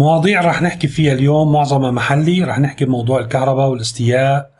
مواضيع رح نحكي فيها اليوم معظمها محلي. رح نحكي بموضوع الكهرباء والاستياء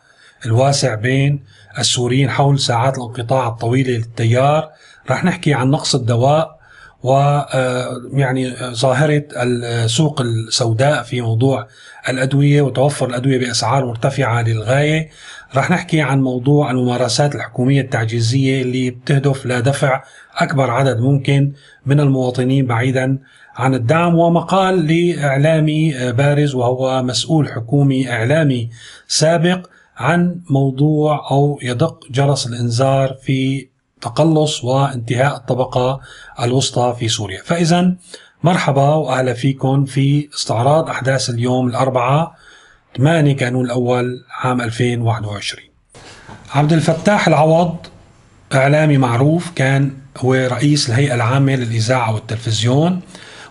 الواسع بين السوريين حول ساعات الانقطاع الطويلة للتيار. رح نحكي عن نقص الدواء و آه، يعني ظاهرة السوق السوداء في موضوع الأدوية وتوفر الأدوية بأسعار مرتفعة للغاية. رح نحكي عن موضوع الممارسات الحكومية التعجيزية اللي بتهدف لدفع أكبر عدد ممكن من المواطنين بعيدا عن الدعم ومقال لإعلامي بارز وهو مسؤول حكومي إعلامي سابق عن موضوع أو يدق جرس الإنذار في تقلص وانتهاء الطبقة الوسطى في سوريا. فإذا مرحبا وأهلا فيكم في استعراض أحداث اليوم الأربعاء 8 كانون الأول عام 2021 عبد الفتاح العوض إعلامي معروف كان هو رئيس الهيئة العامة للإذاعة والتلفزيون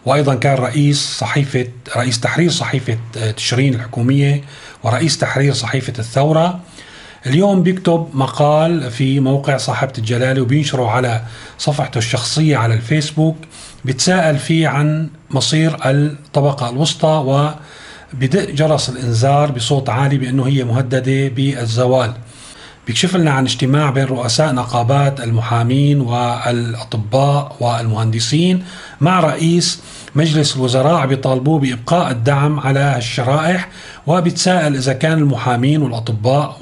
وأيضا كان رئيس صحيفة رئيس تحرير صحيفة تشرين الحكومية ورئيس تحرير صحيفة الثورة اليوم بيكتب مقال في موقع صاحبة الجلالة وبينشره على صفحته الشخصية على الفيسبوك بيتساءل فيه عن مصير الطبقة الوسطى و جرس الإنذار بصوت عالي بأنه هي مهددة بالزوال. بيكشف لنا عن اجتماع بين رؤساء نقابات المحامين والأطباء والمهندسين مع رئيس مجلس الوزراء بيطالبوه بإبقاء الدعم على الشرائح وبيتساءل إذا كان المحامين والأطباء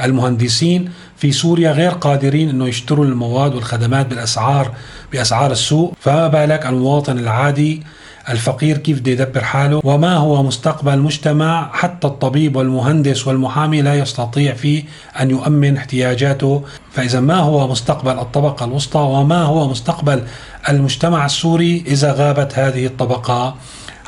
والمهندسين في سوريا غير قادرين إنه يشتروا المواد والخدمات بالاسعار بأسعار السوق. فما بالك المواطن العادي الفقير كيف بده يدبر حاله وما هو مستقبل مجتمع حتى الطبيب والمهندس والمحامي لا يستطيع فيه أن يؤمن احتياجاته. فإذا ما هو مستقبل الطبقة الوسطى وما هو مستقبل المجتمع السوري إذا غابت هذه الطبقة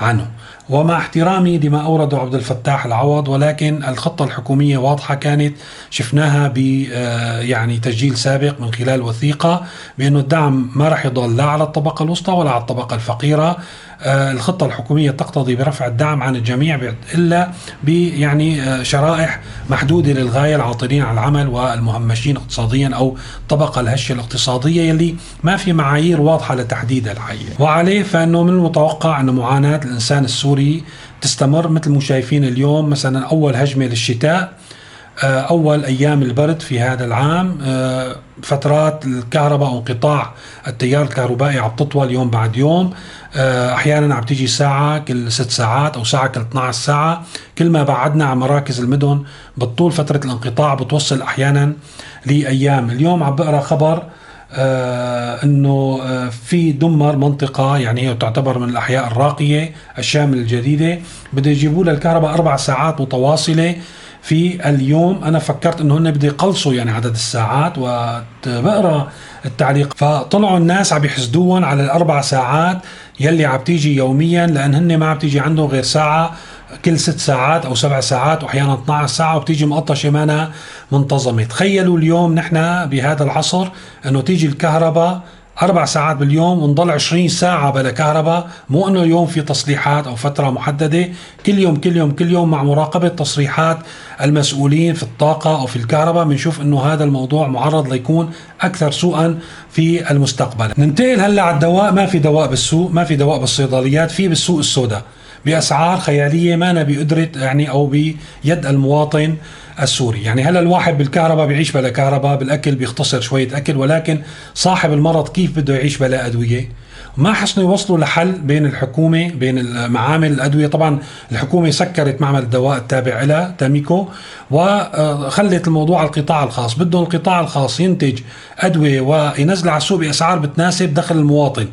عنه. ومع احترامي لما أورده عبد الفتاح العوض ولكن الخطة الحكومية واضحة كانت شفناها ب آه، يعني تسجيل سابق من خلال وثيقة بأنه الدعم ما راح يضل لا على الطبقة الوسطى ولا على الطبقة الفقيرة. الخطة الحكومية تقتضي برفع الدعم عن الجميع إلا يعني آه، شرائح محدودة للغاية العاطلين على العمل والمهمشين اقتصاديا أو الطبقة الهشة الاقتصادية يلي ما في معايير واضحة لتحديدها الحقيقة وعليه فإنه من المتوقع أن معاناة الإنسان السوري تستمر مثل ما شايفين اليوم مثلا أول هجمة للشتاء آه، أول أيام البرد في هذا العام آه، فترات الكهرباء أو انقطاع التيار الكهربائي عم تطول يوم بعد يوم. آه، أحيانا عم تيجي ساعة كل ست ساعات أو ساعة كل 12 ساعة. كل ما بعدنا عن مراكز المدن بتطول فترة الانقطاع بتوصل أحيانا لأيام. اليوم عم بقرأ خبر آه إنه آه في دمر منطقة يعني هي تعتبر من الأحياء الراقية الشام الجديدة. بده يجيبوا لها الكهرباء أربع ساعات متواصلة. في اليوم أنا فكرت إنه هن بده يقلصوا يعني عدد الساعات وبقرا التعليق. فطلعوا الناس عم يحسدوهم على الأربع ساعات يلي عم تيجي يوميا لأن هن ما عم تيجي عندهم غير ساعة كل ست ساعات أو سبع ساعات واحيانا 12 ساعة وبتيجي مقطشة مانا منتظمة. تخيلوا اليوم نحن بهذا العصر إنه تيجي الكهرباء أربع ساعات باليوم ونضل 20 ساعة بلا كهرباء مو أنه اليوم في تصليحات أو فترة محددة كل يوم كل يوم كل يوم مع مراقبة تصريحات المسؤولين في الطاقة أو في الكهرباء بنشوف أنه هذا الموضوع معرض ليكون أكثر سوءا في المستقبل. ننتقل هلأ على الدواء ما في دواء بالسوق ما في دواء بالصيدليات في بالسوق السوداء. بأسعار خيالية ما بقدره يعني أو بيد المواطن السوري. يعني هلا الواحد بالكهرباء بيعيش بلا كهرباء؟ بالأكل بيختصر شوية أكل ولكن صاحب المرض كيف بده يعيش بلا أدوية؟ ما حسنوا يوصلوا لحل بين الحكومة بين معامل الأدوية. طبعا الحكومة سكرت معمل الدواء التابع لها تاميكو وخلت الموضوع على القطاع الخاص. بدهم القطاع الخاص ينتج أدوية وينزل على السوق بأسعار بتناسب دخل المواطن.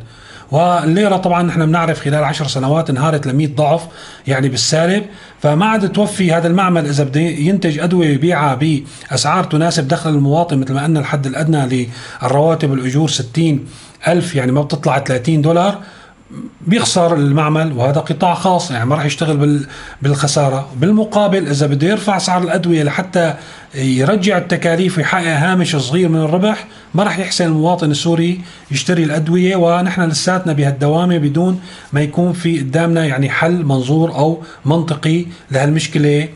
والليرة طبعا نحن بنعرف خلال عشر سنوات انهارت ل 100 ضعف يعني بالسالب. فما عاد توفي هذا المعمل إذا بده ينتج أدوية يبيعها بأسعار تناسب دخل المواطن مثل ما قلنا الحد الأدنى للرواتب والاجور 60 ألف يعني ما بتطلع 30 دولار. بيخسر المعمل وهذا قطاع خاص يعني ما راح يشتغل بالخسارة. بالمقابل إذا بده يرفع سعر الأدوية لحتى يرجع التكاليف ويحقق هامش صغير من الربح ما راح يحسن المواطن السوري يشتري الأدوية. ونحن لساتنا بهالدوامة بدون ما يكون في قدامنا يعني حل منظور أو منطقي لهالمشكلة.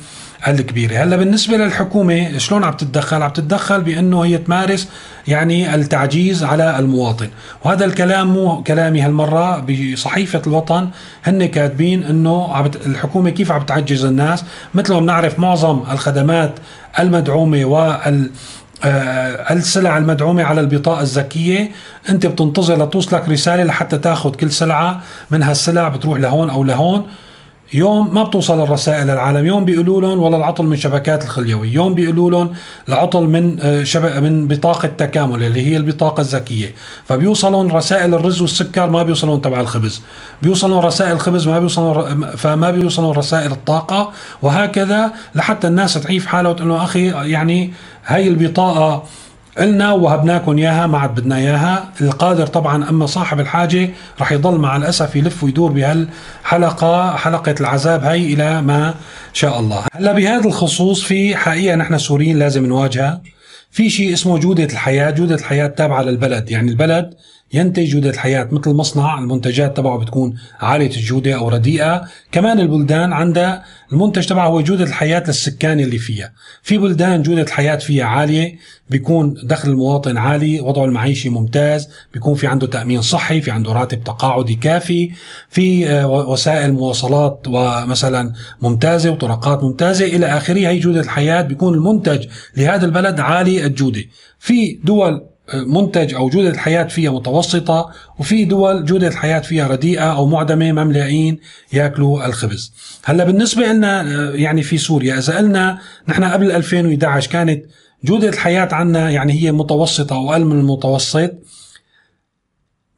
الكبيره هلا بالنسبة للحكومة شلون عم تتدخل؟ عم تتدخل بأنه هي تمارس يعني التعجيز على المواطن. وهذا الكلام مو كلامي هالمرة بصحيفة الوطن هن كاتبين إنه الحكومة كيف عم تعجز الناس؟ مثل ما بنعرف معظم الخدمات المدعومة وال آه، السلع المدعومة على البطاقة الذكية أنت بتنتظر لتوصلك رسالة لحتى تاخذ كل سلعة. من هالسلع بتروح لهون أو لهون. يوم ما بتوصل الرسائل للعالم. يوم بيقولوا لهم ولا العطل من شبكات الخليوي يوم بيقولوا لهم العطل من آه، شبك من بطاقة تكامل اللي هي البطاقة الذكية. فبيوصلون رسائل الرز والسكر ما بيوصلون تبع الخبز. بيوصلون رسائل الخبز ما بيوصلون فما بيوصلون رسائل الطاقة. وهكذا لحتى الناس تعيف حالها وتقول له أخي يعني هاي البطاقة قلنا وهبناكم إياها ما عاد بدنا إياها. القادر طبعا أما صاحب الحاجة رح يضل مع الأسف يلف ويدور بهالحلقة حلقة العذاب هاي إلى ما شاء الله. هلأ بهذا الخصوص في حقيقة نحن سوريين لازم نواجهها. في شيء اسمه جودة الحياة جودة الحياة تابعة للبلد. يعني البلد ينتج جودة الحياة مثل مصنع المنتجات تبعه بتكون عالية الجودة أو رديئة. كمان البلدان عندها المنتج تبعه هو جودة الحياة للسكان اللي فيها. في بلدان جودة الحياة فيها عالية بيكون دخل المواطن عالي وضعه المعيشي ممتاز بيكون في عنده تأمين صحي في عنده راتب تقاعدي كافي في آه، وسائل مواصلات ومثلا ممتازة وطرقات ممتازة. إلى آخره هي جودة الحياة بيكون المنتج لهذا البلد عالي الجودة. في دول منتج أو جودة الحياة فيها متوسطة وفي دول جودة الحياة فيها رديئة أو معدمة ما ملاقين يأكلوا الخبز. هلأ بالنسبة لنا يعني في سوريا إذا قلنا نحن قبل 2011 كانت جودة الحياة عندنا يعني هي متوسطة أو أقل من المتوسط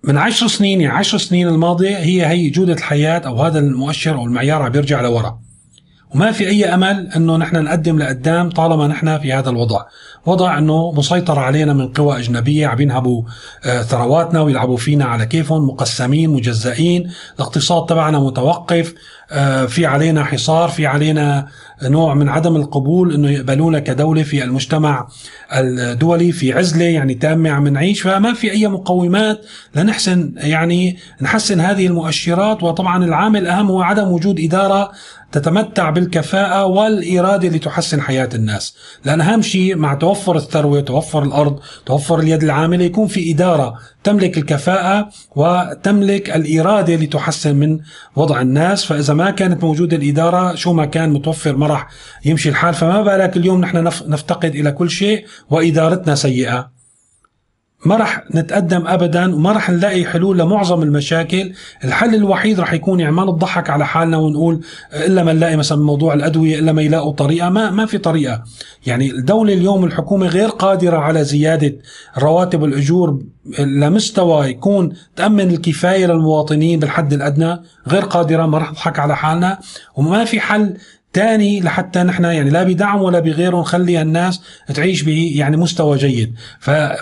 من عشر سنين يعني عشر سنين الماضية هي هي جودة الحياة أو هذا المؤشر أو المعيار عم بيرجع لورا وما في أي أمل أنه نحن نقدم لقدام طالما نحن في هذا الوضع. وضع أنه مسيطر علينا من قوى أجنبية عم ينهبوا آه، ثرواتنا ويلعبوا فينا على كيفهم مقسمين مجزئين. الاقتصاد تبعنا متوقف. في علينا حصار في علينا نوع من عدم القبول إنه يقبلونا كدولة في المجتمع الدولي في عزلة يعني تامة عم نعيش. فما في أي مقومات لنحسن يعني نحسن هذه المؤشرات. وطبعا العامل الاهم هو عدم وجود إدارة تتمتع بالكفاءة والإرادة لتحسن حياة الناس. لأن أهم شيء مع توفر الثروة توفر الأرض توفر اليد العاملة يكون في إدارة تملك الكفاءة وتملك الإرادة لتحسن من وضع الناس. فإذا ما كانت موجودة الإدارة شو ما كان متوفر ما راح يمشي الحال فما بالك اليوم نحن نفتقد إلى كل شيء وإدارتنا سيئة. ما رح نتقدم ابدا وما رح نلاقي حلول لمعظم المشاكل. الحل الوحيد رح يكون يعني ما نضحك على حالنا ونقول إلا ما نلاقي مثلا موضوع الأدوية إلا ما يلاقوا طريقة. ما ما في طريقة. يعني الدولة اليوم الحكومة غير قادرة على زيادة رواتب الأجور لمستوى يكون تأمن الكفاية للمواطنين بالحد الأدنى غير قادرة ما رح نضحك على حالنا. وما في حل تاني لحتى نحن يعني لا بدعم ولا بغيره نخلي الناس تعيش ب يعني مستوى جيد.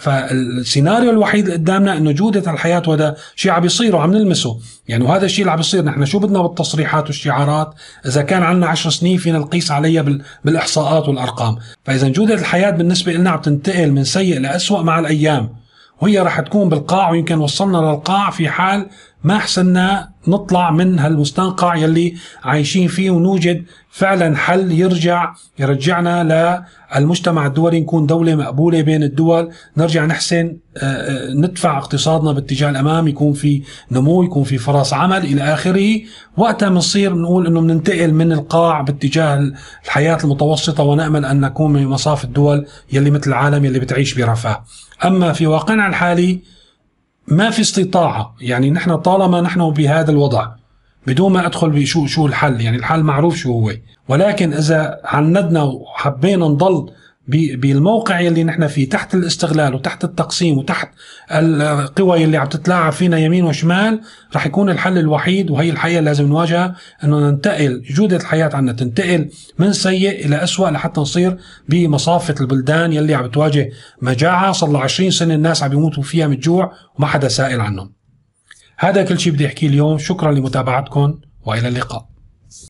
فالسيناريو الوحيد اللي قدامنا إنه جودة الحياة وهذا شيء عم بيصير وعم نلمسه. يعني وهذا الشيء اللي عم بيصير نحن شو بدنا بالتصريحات والشعارات؟ إذا كان عندنا 10 سنين فينا نقيس عليها بالإحصاءات والأرقام. فإذا جودة الحياة بالنسبة لنا عم تنتقل من سيء لاسوء مع الأيام. وهي راح تكون بالقاع ويمكن وصلنا للقاع في حال ما حسنا نطلع من هالمستنقع يلي عايشين فيه ونوجد فعلا حل يرجع يرجعنا للمجتمع الدولي نكون دولة مقبولة بين الدول. نرجع نحسن آه، آه، ندفع اقتصادنا باتجاه الأمام يكون في نمو يكون في فرص عمل إلى آخره. وقتها بنصير نقول أنه بننتقل من القاع باتجاه الحياة المتوسطة ونأمل أن نكون من مصاف الدول يلي مثل العالم يلي بتعيش برفاه. أما في واقعنا الحالي ما في استطاعة. يعني نحن طالما نحن بهذا الوضع بدون ما أدخل بشو شو الحل يعني الحل معروف شو هو. ولكن إذا عندنا وحبينا نضل بالموقع يلي نحن فيه تحت الاستغلال وتحت التقسيم وتحت القوى يلي عم تتلاعب فينا يمين وشمال رح يكون الحل الوحيد وهي الحقيقة لازم نواجهها إنه ننتقل جودة الحياة عنا تنتقل من سيء إلى أسوأ لحتى نصير بمصافة البلدان يلي عم بتواجه مجاعة صار لها 20 سنة الناس عم يموتوا فيها من الجوع وما حدا سائل عنهم. هذا كل شيء بدي أحكيه اليوم شكرا لمتابعتكم وإلى اللقاء.